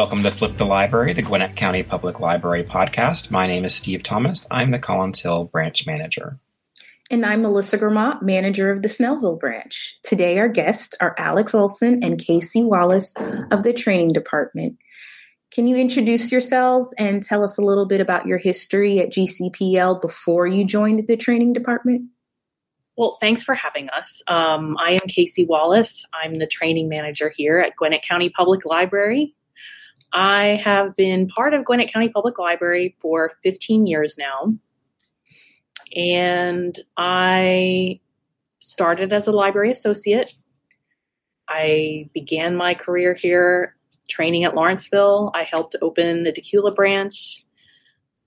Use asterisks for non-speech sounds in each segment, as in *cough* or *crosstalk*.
welcome to Flip the Library, the Gwinnett County Public Library podcast. My name is Steve Thomas. I'm the Collins Hill branch manager. And I'm Melissa Gramont, manager of the Snellville branch. Today, our guests are Alex Olson and Casey Wallace of the training department. Can you introduce yourselves and tell us a little bit about your history at GCPL before you joined the training department? Well, thanks for having us. Um, I am Casey Wallace. I'm the training manager here at Gwinnett County Public Library. I have been part of Gwinnett County Public Library for 15 years now. And I started as a library associate. I began my career here training at Lawrenceville. I helped open the Dacula branch,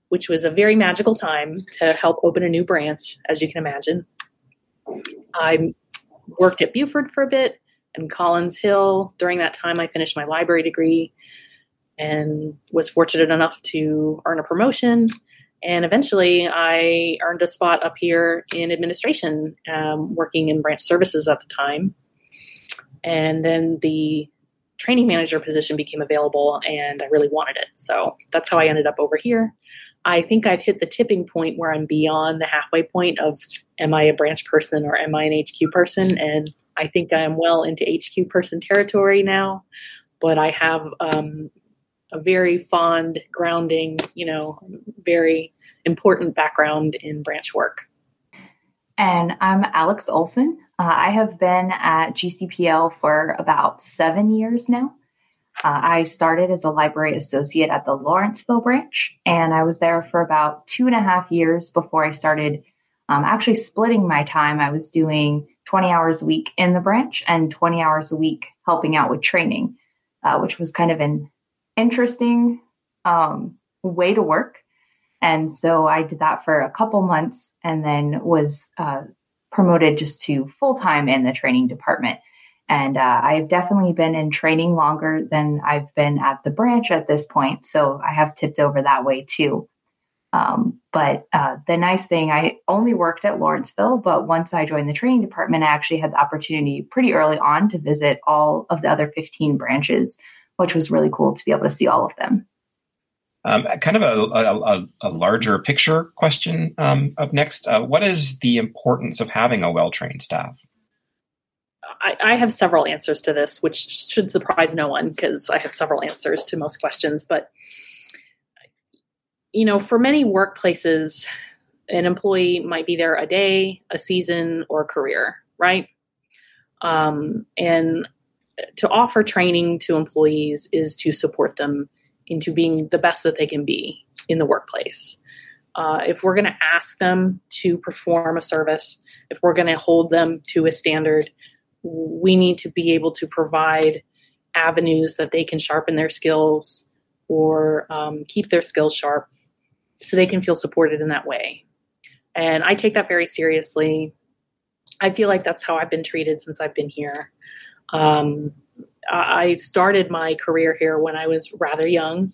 which was a very magical time to help open a new branch, as you can imagine. I worked at Buford for a bit and Collins Hill. During that time, I finished my library degree and was fortunate enough to earn a promotion. And eventually, I earned a spot up here in administration, um, working in branch services at the time. And then the training manager position became available, and I really wanted it. So that's how I ended up over here. I think I've hit the tipping point where I'm beyond the halfway point of am I a branch person or am I an HQ person? And I think I'm well into HQ person territory now. But I have um, a very fond, grounding, you know, very important background in branch work. And I'm Alex Olson. Uh, I have been at GCPL for about seven years now. Uh, I started as a library associate at the Lawrenceville branch, and I was there for about two and a half years before I started um, actually splitting my time. I was doing 20 hours a week in the branch and 20 hours a week helping out with training, uh, which was kind of an interesting um, way to work. And so I did that for a couple months and then was uh, promoted just to full time in the training department. And uh, I've definitely been in training longer than I've been at the branch at this point. So I have tipped over that way too. Um, but uh, the nice thing, I only worked at Lawrenceville, but once I joined the training department, I actually had the opportunity pretty early on to visit all of the other 15 branches which was really cool to be able to see all of them. Um, kind of a, a, a, larger picture question um, up next. Uh, what is the importance of having a well trained staff? I, I, have several answers to this, which should surprise no one because I have several answers to most questions. But, you know, for many workplaces, an employee might be there a day, a season, or a career, right? Um, and to offer training to employees is to support them into being the best that they can be in the workplace. Uh, if we're going to ask them to perform a service, if we're going to hold them to a standard, we need to be able to provide avenues that they can sharpen their skills or um, keep their skills sharp so they can feel supported in that way. And I take that very seriously. I feel like that's how I've been treated since I've been here. Um, I started my career here when I was rather young,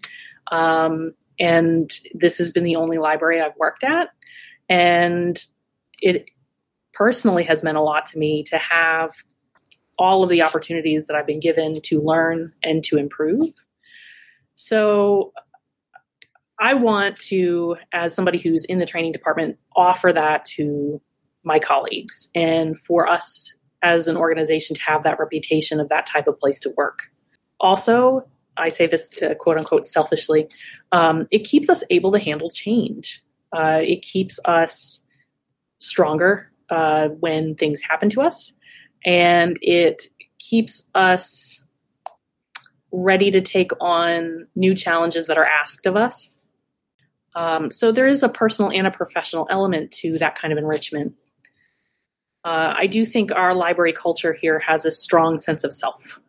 um, and this has been the only library I've worked at. And it personally has meant a lot to me to have all of the opportunities that I've been given to learn and to improve. So I want to, as somebody who's in the training department, offer that to my colleagues and for us as an organization to have that reputation of that type of place to work. Also, I say this to quote unquote selfishly, um, it keeps us able to handle change. Uh, it keeps us stronger uh, when things happen to us, and it keeps us ready to take on new challenges that are asked of us. Um, so there is a personal and a professional element to that kind of enrichment. Uh, I do think our library culture here has a strong sense of self.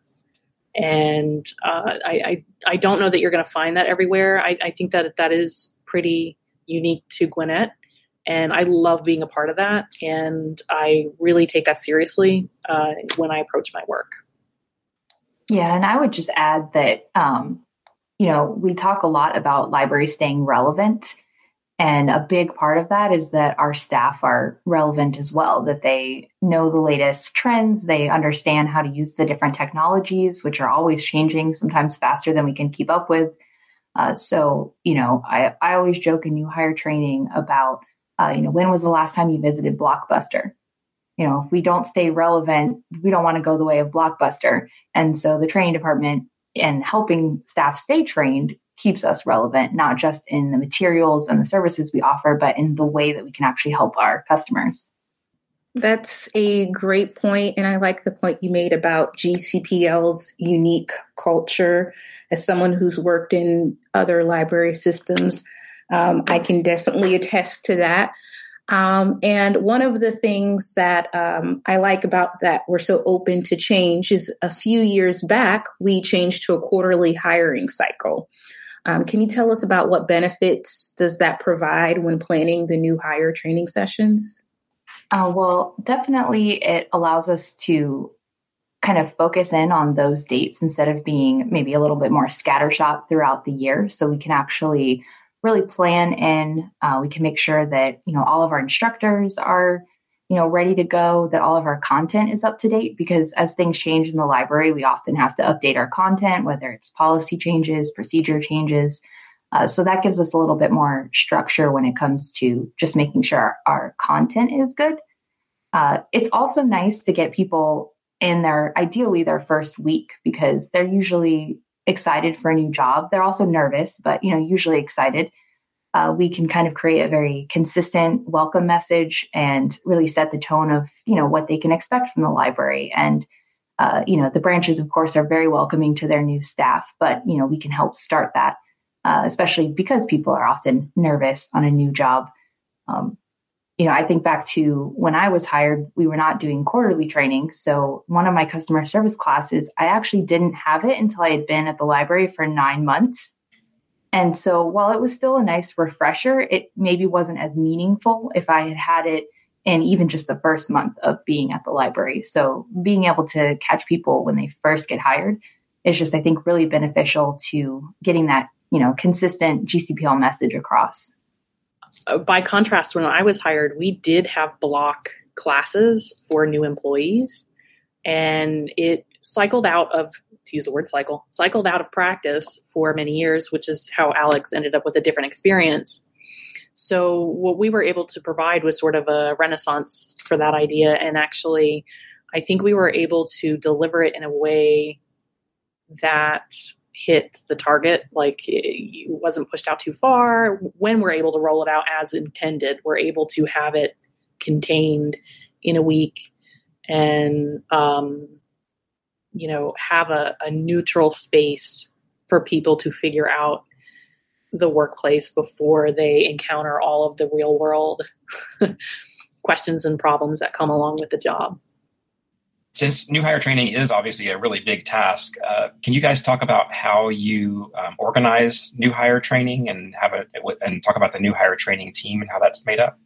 And uh, I, I, I, don't know that you're going to find that everywhere. I, I, think that that is pretty unique to Gwinnett. And I love being a part of that. And I really take that seriously uh, when I approach my work. Yeah. And I would just add that, um, you know, we talk a lot about libraries staying relevant And a big part of that is that our staff are relevant as well, that they know the latest trends, they understand how to use the different technologies, which are always changing, sometimes faster than we can keep up with. Uh, so, you know, I, I always joke in new hire training about, uh, you know, when was the last time you visited Blockbuster? You know, if we don't stay relevant, we don't want to go the way of Blockbuster. And so the training department and helping staff stay trained keeps us relevant, not just in the materials and the services we offer, but in the way that we can actually help our customers. That's a great point, and I like the point you made about GCPL's unique culture. As someone who's worked in other library systems, um, I can definitely attest to that. Um, and one of the things that um, I like about that we're so open to change is a few years back, we changed to a quarterly hiring cycle. Um, can you tell us about what benefits does that provide when planning the new hire training sessions? Uh, well, definitely it allows us to kind of focus in on those dates instead of being maybe a little bit more scattershot throughout the year. So we can actually really plan in. Uh, we can make sure that you know all of our instructors are you know ready to go. That all of our content is up to date because as things change in the library, we often have to update our content, whether it's policy changes, procedure changes. Uh, so that gives us a little bit more structure when it comes to just making sure our, our content is good. Uh, it's also nice to get people in their ideally their first week because they're usually excited for a new job. They're also nervous, but you know usually excited. Uh, we can kind of create a very consistent welcome message and really set the tone of you know what they can expect from the library and uh, you know the branches of course are very welcoming to their new staff but you know we can help start that uh, especially because people are often nervous on a new job. Um, you know, I think back to when I was hired, we were not doing quarterly training. So, one of my customer service classes, I actually didn't have it until I had been at the library for nine months. And so, while it was still a nice refresher, it maybe wasn't as meaningful if I had had it in even just the first month of being at the library. So, being able to catch people when they first get hired is just, I think, really beneficial to getting that you know consistent GCPL message across. Uh, by contrast, when I was hired, we did have block classes for new employees, and it cycled out of to use the word cycle cycled out of practice for many years, which is how Alex ended up with a different experience. So what we were able to provide was sort of a renaissance for that idea, and actually, I think we were able to deliver it in a way that hit the target. Like it wasn't pushed out too far. When we're able to roll it out as intended we're able to have it contained in a week. And um, you know have a, a neutral space for people to figure out the workplace before they encounter all of the real world *laughs* questions and problems that come along with the job since new hire training is obviously a really big task, uh, can you guys talk about how you um, organize new hire training and have a and talk about the new hire training team and how that's made up?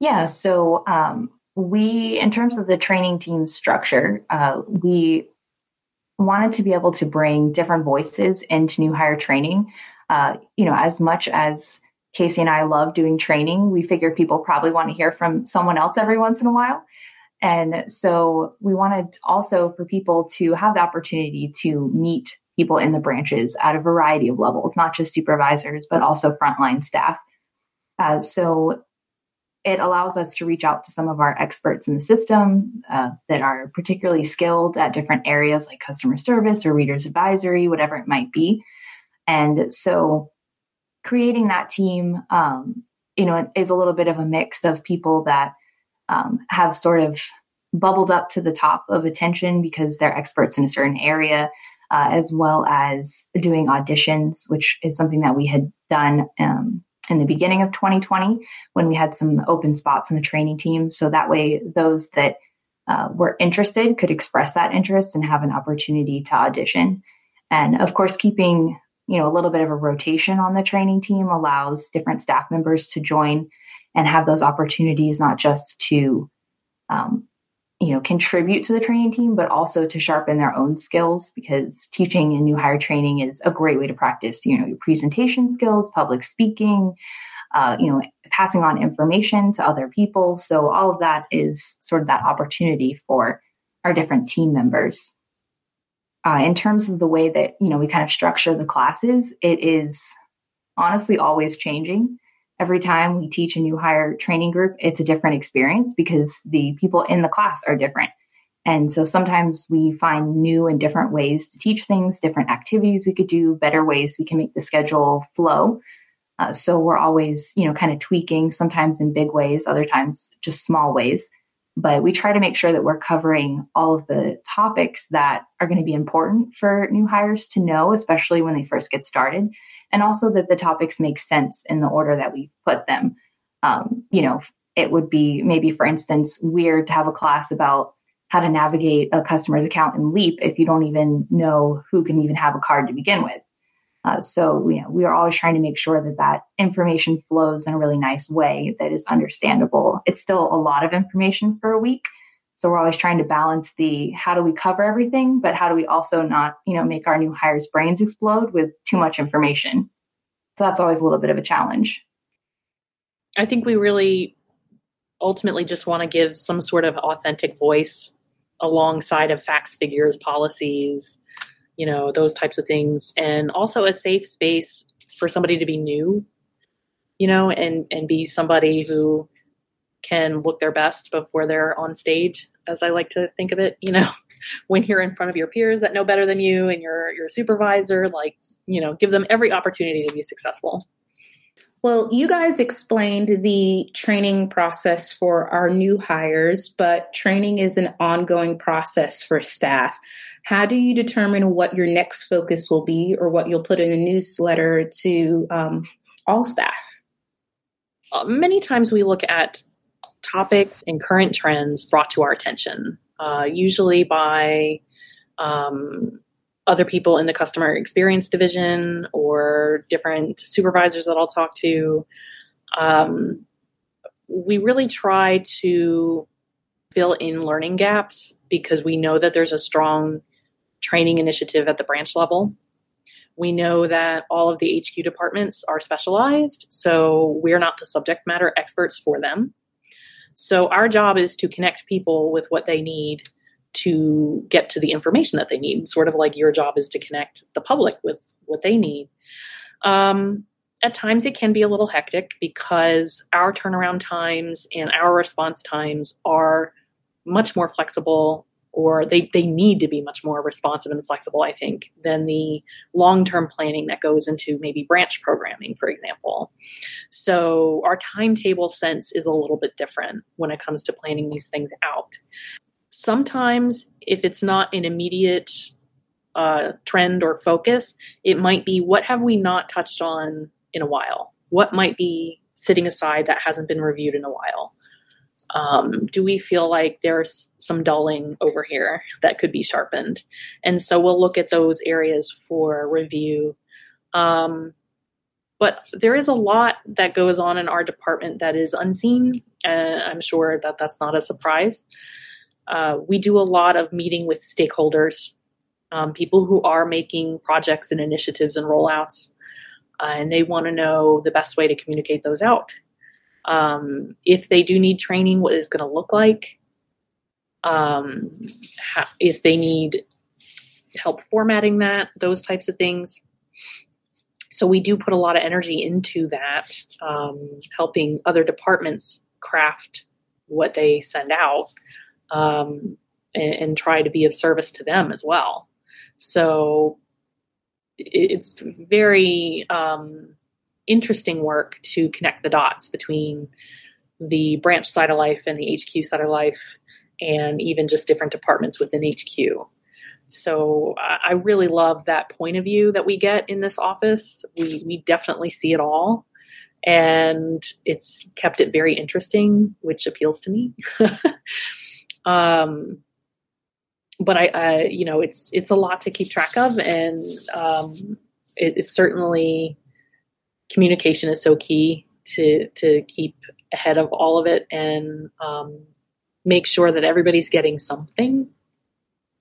Yeah, so um, we, in terms of the training team structure, uh, we wanted to be able to bring different voices into new hire training. Uh, you know, as much as Casey and I love doing training, we figure people probably want to hear from someone else every once in a while. And so we wanted also for people to have the opportunity to meet people in the branches at a variety of levels, not just supervisors, but also frontline staff. Uh, so it allows us to reach out to some of our experts in the system uh, that are particularly skilled at different areas like customer service or readers advisory, whatever it might be. And so creating that team, um, you know, is a little bit of a mix of people that um, have sort of bubbled up to the top of attention because they're experts in a certain area, uh, as well as doing auditions, which is something that we had done um, in the beginning of 2020 when we had some open spots in the training team. So that way, those that uh, were interested could express that interest and have an opportunity to audition. And of course, keeping you know a little bit of a rotation on the training team allows different staff members to join and have those opportunities not just to um, you know contribute to the training team but also to sharpen their own skills because teaching and new hire training is a great way to practice you know your presentation skills public speaking uh, you know, passing on information to other people. So all of that is sort of that opportunity for our different team members. Uh, in terms of the way that you know we kind of structure the classes, it is honestly always changing. Every time we teach a new hire training group, it's a different experience because the people in the class are different. And so sometimes we find new and different ways to teach things, different activities we could do, better ways we can make the schedule flow. Uh, so we're always, you know, kind of tweaking, sometimes in big ways, other times just small ways. But we try to make sure that we're covering all of the topics that are going to be important for new hires to know, especially when they first get started. And also that the topics make sense in the order that we've put them. Um, you know, it would be maybe, for instance, weird to have a class about how to navigate a customer's account in Leap if you don't even know who can even have a card to begin with. Uh, so you know, we are always trying to make sure that that information flows in a really nice way that is understandable. It's still a lot of information for a week, so we're always trying to balance the how do we cover everything, but how do we also not you know make our new hires' brains explode with too much information. So that's always a little bit of a challenge. I think we really ultimately just want to give some sort of authentic voice alongside of facts, figures, policies, you know, those types of things, and also a safe space for somebody to be new, you know, and and be somebody who can look their best before they're on stage, as I like to think of it, you know. *laughs* when you're in front of your peers that know better than you and your your supervisor like you know give them every opportunity to be successful well, you guys explained the training process for our new hires, but training is an ongoing process for staff. How do you determine what your next focus will be or what you'll put in a newsletter to um, all staff? Uh, many times we look at topics and current trends brought to our attention, uh, usually by um, other people in the customer experience division or different supervisors that I'll talk to. Um, we really try to fill in learning gaps because we know that there's a strong training initiative at the branch level. We know that all of the HQ departments are specialized, so we're not the subject matter experts for them. So, our job is to connect people with what they need to get to the information that they need. Sort of like your job is to connect the public with what they need. Um, at times, it can be a little hectic because our turnaround times and our response times are much more flexible or they, they need to be much more responsive and flexible, I think, than the long term planning that goes into maybe branch programming, for example. So our timetable sense is a little bit different when it comes to planning these things out sometimes if it's not an immediate uh, trend or focus, it might be what have we not touched on in a while? What might be sitting aside that hasn't been reviewed in a while? Um, do we feel like there's some dulling over here that could be sharpened? And so we'll look at those areas for review. Um, but there is a lot that goes on in our department that is unseen. And I'm sure that that's not a surprise. Uh, we do a lot of meeting with stakeholders, um, people who are making projects and initiatives and rollouts, uh, and they want to know the best way to communicate those out. Um, if they do need training, what is going to look like. Um, how, if they need help formatting that, those types of things. So we do put a lot of energy into that, um, helping other departments craft what they send out um, and, and, try to be of service to them as well. So it's very um, interesting work to connect the dots between the branch side of life and the HQ side of life, and even just different departments within HQ. So I really love that point of view that we get in this office. We we definitely see it all, and it's kept it very interesting, which appeals to me. *laughs* Um, but I, I, you know, it's it's a lot to keep track of, and um, it, it's certainly communication is so key to to keep ahead of all of it and um, make sure that everybody's getting something.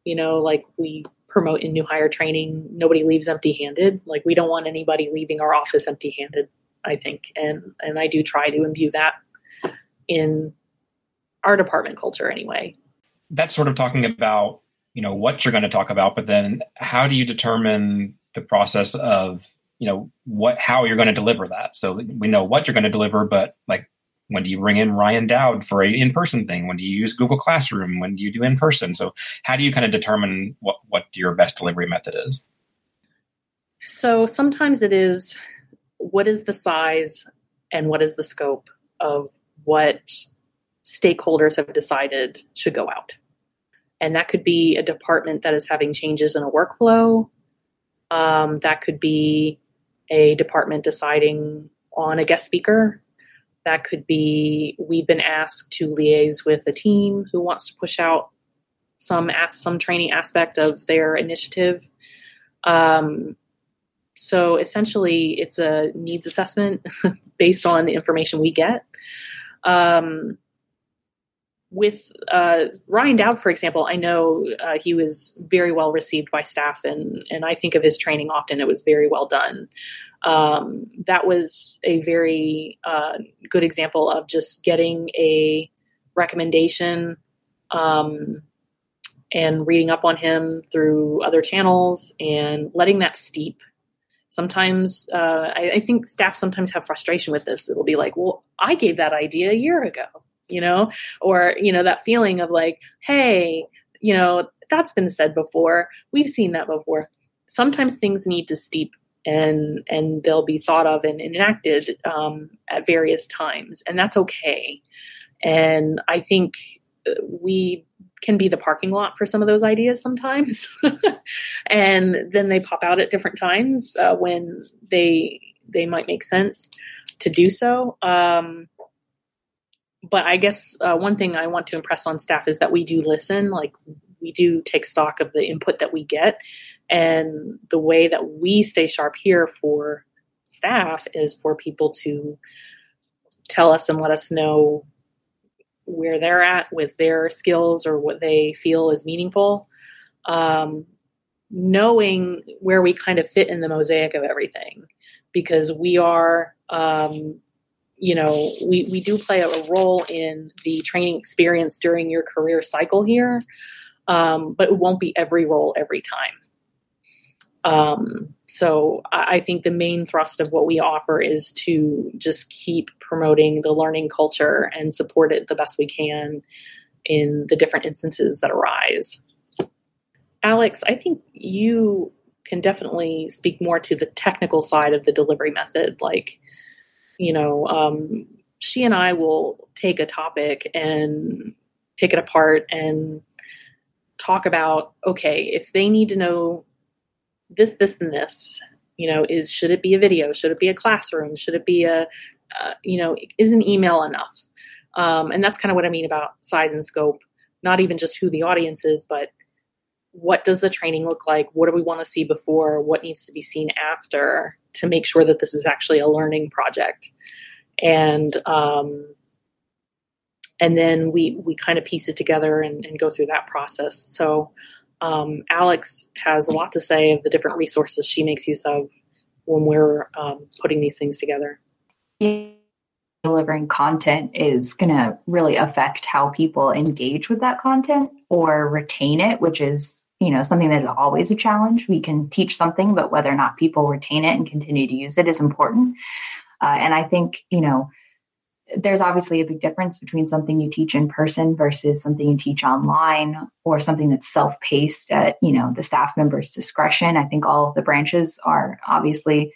You know, like we promote in new hire training, nobody leaves empty handed. Like we don't want anybody leaving our office empty handed. I think, and and I do try to imbue that in our department culture anyway. That's sort of talking about you know what you're going to talk about, but then how do you determine the process of you know what how you're going to deliver that? So we know what you're going to deliver, but like when do you bring in Ryan Dowd for a in-person thing? When do you use Google Classroom? When do you do in-person? So how do you kind of determine what what your best delivery method is? So sometimes it is what is the size and what is the scope of what stakeholders have decided should go out. And that could be a department that is having changes in a workflow. Um, that could be a department deciding on a guest speaker. That could be we've been asked to liaise with a team who wants to push out some some training aspect of their initiative. Um, so essentially, it's a needs assessment *laughs* based on the information we get. Um, with uh, Ryan Dowd, for example, I know uh, he was very well received by staff, and and I think of his training often. It was very well done. Um, that was a very uh, good example of just getting a recommendation um, and reading up on him through other channels and letting that steep sometimes uh, I, I, think staff sometimes have frustration with this it'll be like well i gave that idea a year ago you know or you know that feeling of like hey you know that's been said before we've seen that before sometimes things need to steep and and they'll be thought of and, enacted um, at various times and that's okay and i think uh, we can be the parking lot for some of those ideas sometimes. *laughs* and then they pop out at different times uh, when they they might make sense to do so. Um, but I guess uh, one thing I want to impress on staff is that we do listen. Like we do take stock of the input that we get, and the way that we stay sharp here for staff is for people to tell us and let us know where they're at with their skills or what they feel is meaningful. Um, knowing where we kind of fit in the mosaic of everything, because we are, um, you know, we, we do play a role in the training experience during your career cycle here, um, but it won't be every role every time. Um, so I, I think the main thrust of what we offer is to just keep promoting the learning culture and support it the best we can in the different instances that arise. Alex, I think you can definitely speak more to the technical side of the delivery method. Like, you know, um, she and I will take a topic and pick it apart and talk about okay, if they need to know this, this, and this. You know, is should it be a video? Should it be a classroom? Should it be a, uh, you know, is an email enough? Um, and that's kind of what I mean about size and scope. Not even just who the audience is, but what does the training look like? What do we want to see before? What needs to be seen after to make sure that this is actually a learning project? And um, and then we we kind of piece it together and, and go through that process. So um, Alex has a lot to say of the different resources she makes use of when we're um, putting these things together. Delivering content is going to really affect how people engage with that content or retain it, which is you know something that is always a challenge. We can teach something, but whether or not people retain it and continue to use it is important. Uh, and I think you know there's obviously a big difference between something you teach in person versus something you teach online or something that's self-paced at you know the staff member's discretion i think all of the branches are obviously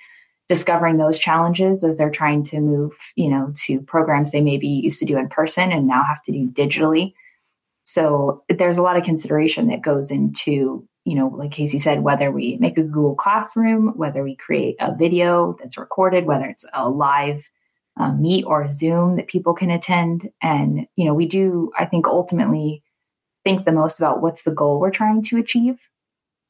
discovering those challenges as they're trying to move you know to programs they maybe used to do in person and now have to do digitally so there's a lot of consideration that goes into you know like casey said whether we make a google classroom whether we create a video that's recorded whether it's a live um, meet or Zoom that people can attend. And, you know, we do, I think, ultimately think the most about what's the goal we're trying to achieve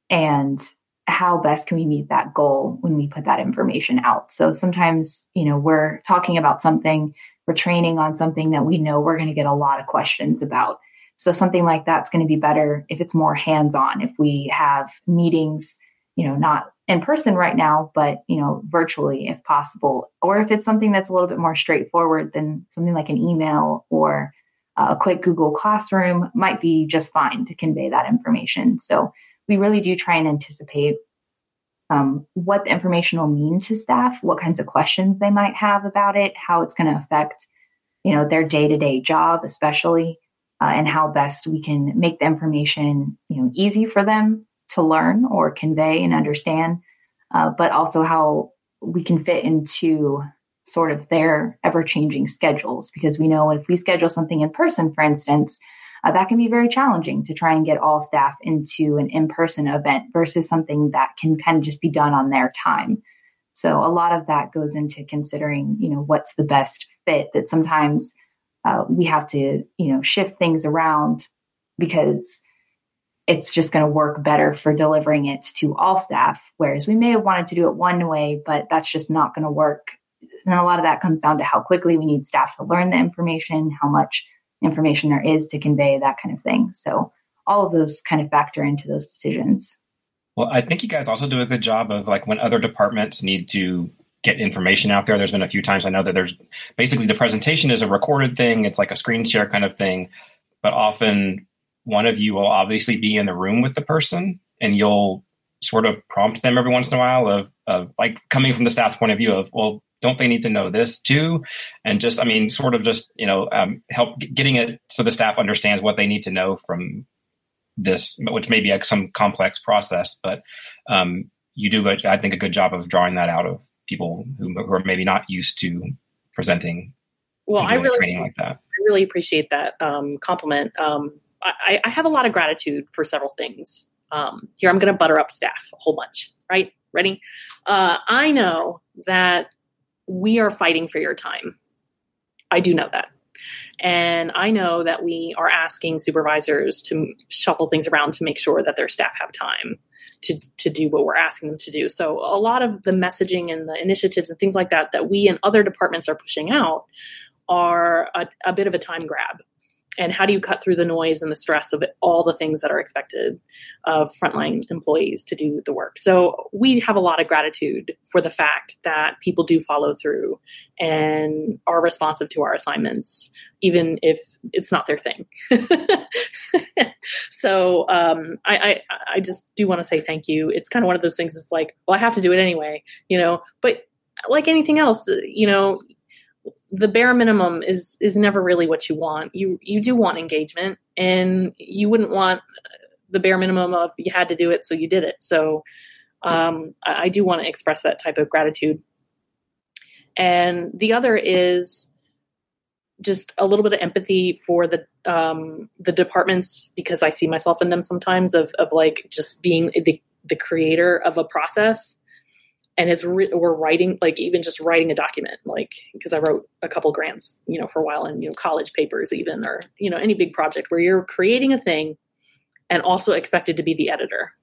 and how best can we meet that goal when we put that information out. So sometimes, you know, we're talking about something, we're training on something that we know we're going to get a lot of questions about. So something like that's going to be better if it's more hands on, if we have meetings, you know, not in person right now, but you know, virtually if possible. Or if it's something that's a little bit more straightforward, than something like an email or a quick Google Classroom might be just fine to convey that information. So we really do try and anticipate um, what the information will mean to staff, what kinds of questions they might have about it, how it's going to affect, you know, their day to day job, especially, uh, and how best we can make the information, you know, easy for them to learn or convey and understand, uh, but also how we can fit into sort of their ever changing schedules. Because we know if we schedule something in person, for instance, uh, that can be very challenging to try and get all staff into an in person event versus something that can kind of just be done on their time. So a lot of that goes into considering, you know, what's the best fit that sometimes uh, we have to, you know, shift things around because it's just going to work better for delivering it to all staff. Whereas we may have wanted to do it one way, but that's just not going to work. And a lot of that comes down to how quickly we need staff to learn the information, how much information there is to convey, that kind of thing. So all of those kind of factor into those decisions. Well, I think you guys also do a good job of like when other departments need to get information out there. There's been a few times I know that there's basically the presentation is a recorded thing, it's like a screen share kind of thing, but often one of you will obviously be in the room with the person and you'll sort of prompt them every once in a while of, of like coming from the staff's point of view of, well, don't they need to know this too? And just, I mean, sort of just, you know, um, help getting it so the staff understands what they need to know from this, which may be like some complex process, but um, you do, I think, a good job of drawing that out of people who, who are maybe not used to presenting. Well, I really, training like that. I really appreciate that um, compliment. Um, I, I, have a lot of gratitude for several things. Um, here, I'm going to butter up staff a whole bunch, right? Ready? Uh, I know that we are fighting for your time. I do know that. And I know that we are asking supervisors to shuffle things around to make sure that their staff have time to, to do what we're asking them to do. So, a lot of the messaging and the initiatives and things like that that we and other departments are pushing out are a, a bit of a time grab and how do you cut through the noise and the stress of it, all the things that are expected of frontline employees to do the work? So we have a lot of gratitude for the fact that people do follow through and are responsive to our assignments even if it's not their thing. *laughs* So um, I, I, I just do want to say thank you. It's kind of one of those things it's like well i have to do it anyway you know? But like anything else you know the bare minimum is is never really what you want. You you do want engagement, and you wouldn't want the bare minimum of you had to do it, so you did it. So um, I, I do want to express that type of gratitude. And the other is just a little bit of empathy for the um, the departments because I see myself in them sometimes of of like just being the the creator of a process and it's re- we're writing like even just writing a document like because i wrote a couple grants you know for a while in you know college papers even or you know any big project where you're creating a thing and also expected to be the editor.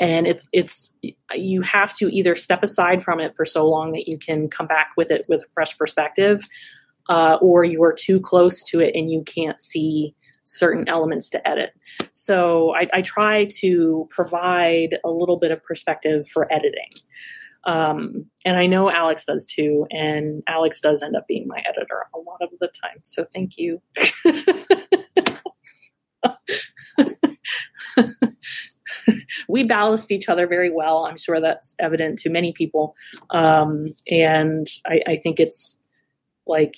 And it's it's you have to either step aside from it for so long that you can come back with it with a fresh perspective uh, or you are too close to it and you can't see certain elements to edit. So I, I try to provide a little bit of perspective for editing. Um, and I know Alex does too, and Alex does end up being my editor a lot of the time. So thank you. *laughs* we ballast each other very well. I'm sure that's evident to many people. Um, and I, I think it's like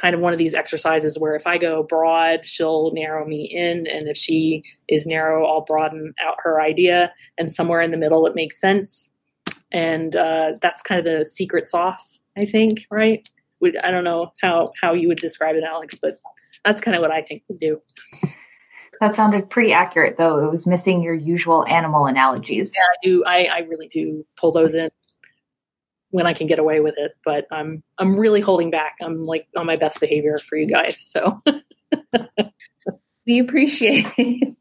kind of one of these exercises where if I go broad, she'll narrow me in. And if she is narrow, I'll broaden out her idea. And somewhere in the middle, it makes sense. And uh, that's kind of the secret sauce, I think, right? I don't know how, how you would describe it, Alex, but that's kind of what I think we do. That sounded pretty accurate, though. It was missing your usual animal analogies. Yeah, I do. I, I really do pull those in when I can get away with it. But I'm I'm really holding back. I'm like on my best behavior for you guys. So we appreciate it.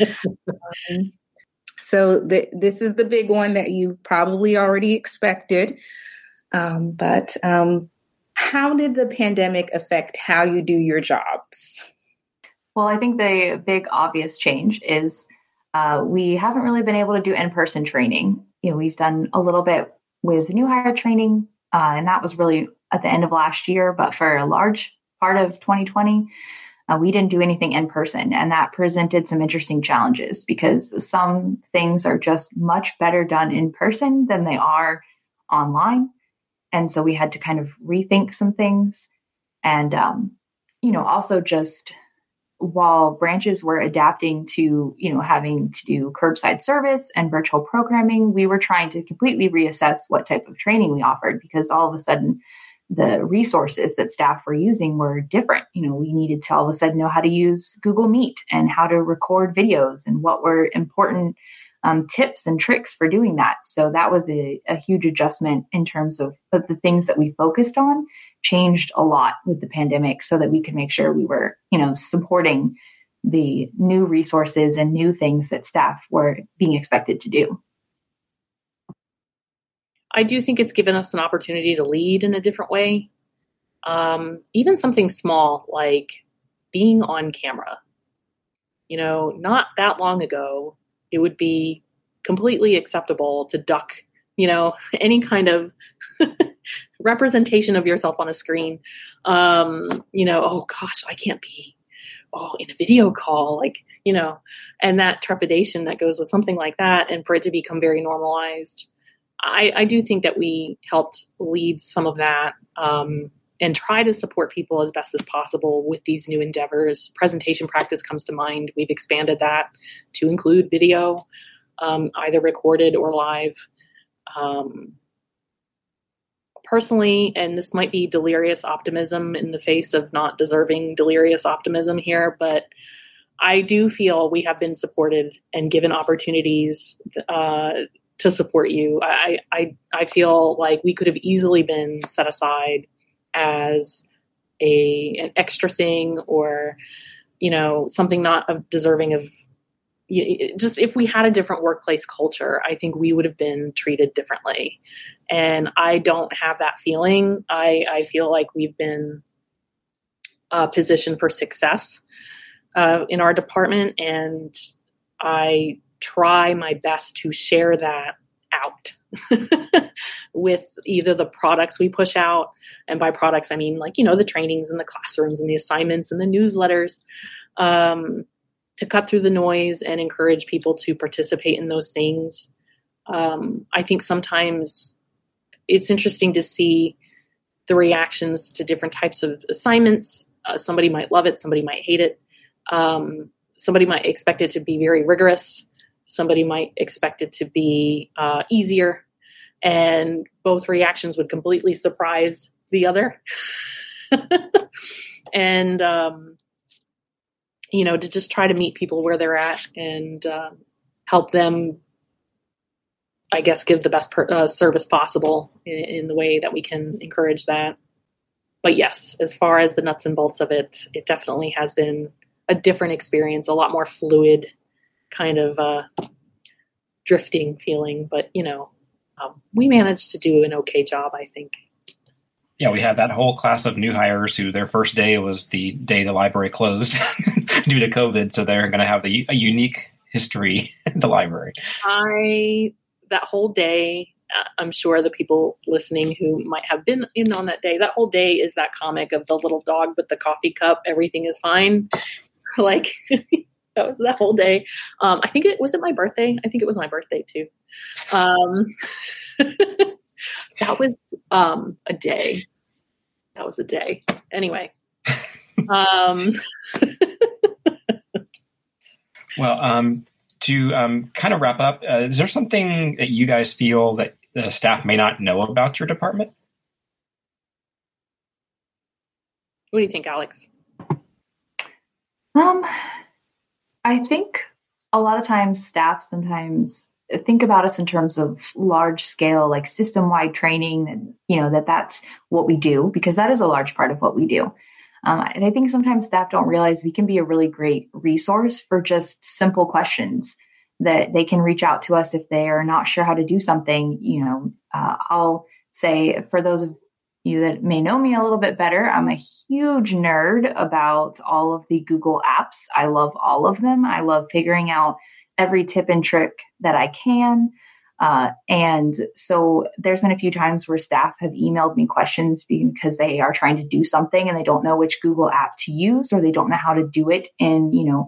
um, *laughs* so the, this is the big one that you probably already expected. Um, but um, how did the pandemic affect how you do your jobs? Well, I think the big obvious change is uh, we haven't really been able to do in person training. You know, we've done a little bit with new hire training, uh, and that was really at the end of last year. But for a large part of 2020, uh, we didn't do anything in person, and that presented some interesting challenges because some things are just much better done in person than they are online. And so we had to kind of rethink some things. And, um, you know, also just while branches were adapting to, you know, having to do curbside service and virtual programming, we were trying to completely reassess what type of training we offered because all of a sudden the resources that staff were using were different. You know, we needed to all of a sudden know how to use Google Meet and how to record videos and what were important um, tips and tricks for doing that. So that was a, a huge adjustment in terms of, of the things that we focused on changed a lot with the pandemic so that we could make sure we were, you know, supporting the new resources and new things that staff were being expected to do. I do think it's given us an opportunity to lead in a different way. Um, even something small like being on camera. You know, not that long ago, it would be completely acceptable to duck, you know, *laughs* any kind of representation of yourself on a screen. Um, you know, oh gosh, I can't be oh in a video call like you know and that trepidation that goes with something like that and for it to become very normalized I, I do think that we helped lead some of that um, and try to support people as best as possible with these new endeavors. Presentation practice comes to mind. We've expanded that to include video, um, either recorded or live. Um, personally, and this might be delirious optimism in the face of not deserving delirious optimism here, but I do feel we have been supported and given opportunities uh, to support you. I, I, I feel like we could have easily been set aside as a an extra thing or you know something not deserving of just if we had a different workplace culture i think we would have been treated differently. And i don't have that feeling. I i feel like we've been uh, positioned for success uh, in our department and i try my best to share that out *laughs* with either the products we push out. And by products i mean like you know the trainings and the classrooms and the assignments and the newsletters. Um, to cut through the noise and encourage people to participate in those things. Um, i think sometimes it's interesting to see the reactions to different types of assignments. Uh, somebody might love it somebody might hate it. Um, somebody might expect it to be very rigorous. Somebody might expect it to be uh, easier, and both reactions would completely surprise the other. *laughs* and um, you know, to just try to meet people where they're at and uh, help them, I guess, give the best per- uh, service possible in, in the way that we can encourage that. But yes, as far as the nuts and bolts of it, it definitely has been a different experience, a lot more fluid kind of uh, drifting feeling. But you know, um, we managed to do an okay job, I think. Yeah, we had that whole class of new hires who their first day was the day the library closed *laughs* *laughs* due to COVID, so they're going to have the, a unique history *laughs* at the library. I that whole day uh, I'm sure the people listening who might have been in on that day, that whole day is that comic of the little dog with the coffee cup, everything is fine. *laughs* like that was that whole day. Um, I think it was it my birthday. I think it was my birthday too. Um, that was um, a day. That was a day. Anyway. Um, well, um, to um, kind of wrap up, uh, is there something that you guys feel that the staff may not know about your department? What do you think, Alex? Um, I think a lot of times staff sometimes think about us in terms of large scale like system wide training and you know that that's what we do because that is a large part of what we do um, and i think sometimes staff don't realize we can be a really great resource for just simple questions that they can reach out to us if they are not sure how to do something you know uh, i'll say for those of you that may know me a little bit better, I'm a huge nerd about all of the Google apps. I love all of them. I love figuring out every tip and trick that I can. Uh, and so there's been a few times where staff have emailed me questions because they are trying to do something and they don't know which Google app to use or they don't know how to do it in, you know,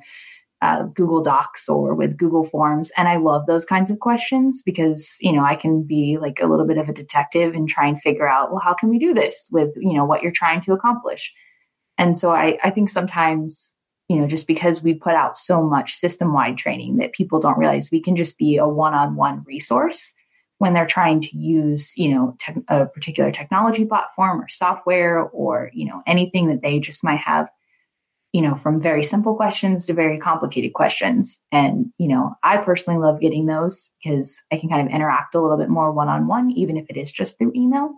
uh, Google Docs or with Google Forms. And I love those kinds of questions because, you know, I can be like a little bit of a detective and try and figure out, well, how can we do this with, you know, what you're trying to accomplish? And so I, I think sometimes, you know, just because we put out so much system wide training that people don't realize we can just be a one on one resource when they're trying to use, you know, te- a particular technology platform or software or, you know, anything that they just might have you know, from very simple questions to very complicated questions. And, you know, I personally love getting those because I can kind of interact a little bit more one on one, even if it is just through email.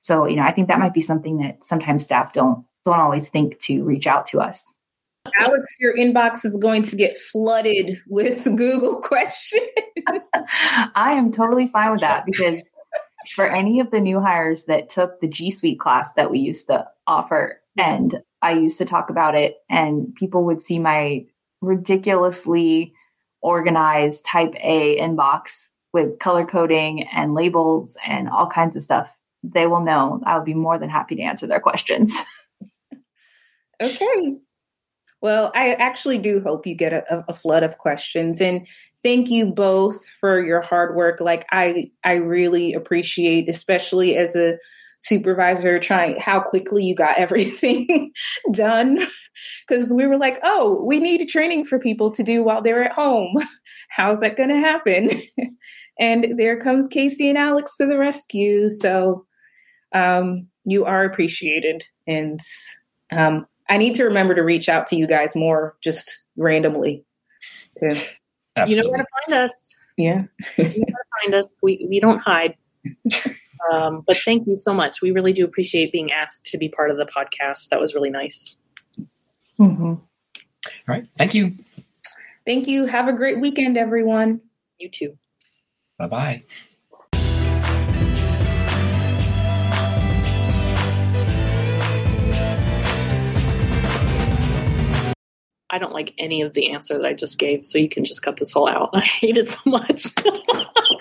So, you know, I think that might be something that sometimes staff don't don't always think to reach out to us. Alex, your inbox is going to get flooded with *laughs* Google questions. I am totally fine with that because for any of the new hires that took the G Suite class that we used to offer, and I used to talk about it, and people would see my ridiculously organized type A inbox with color coding and labels and all kinds of stuff. They will know I'll be more than happy to answer their questions. okay. Well, I actually do hope you get a, a, flood of questions and thank you both for your hard work. Like I I really appreciate especially as a supervisor trying how quickly you got *laughs* everything done. Because we were like oh we need training for people to do while they're at home. *laughs* How's that going to happen? *laughs* And there comes casey and alex to the rescue. So um, you are appreciated and um, i need to remember to reach out to you guys more just randomly too. you know where to find us yeah you know where to find us we, we don't hide um, but thank you so much. We really do appreciate being asked to be part of the podcast. That was really nice. Mm-hmm. All right. Thank you. Thank you. Have a great weekend, everyone. You too. Bye bye. I don't like any of the answer that I just gave, so you can just cut this whole out. *laughs* I hate it so much. *laughs*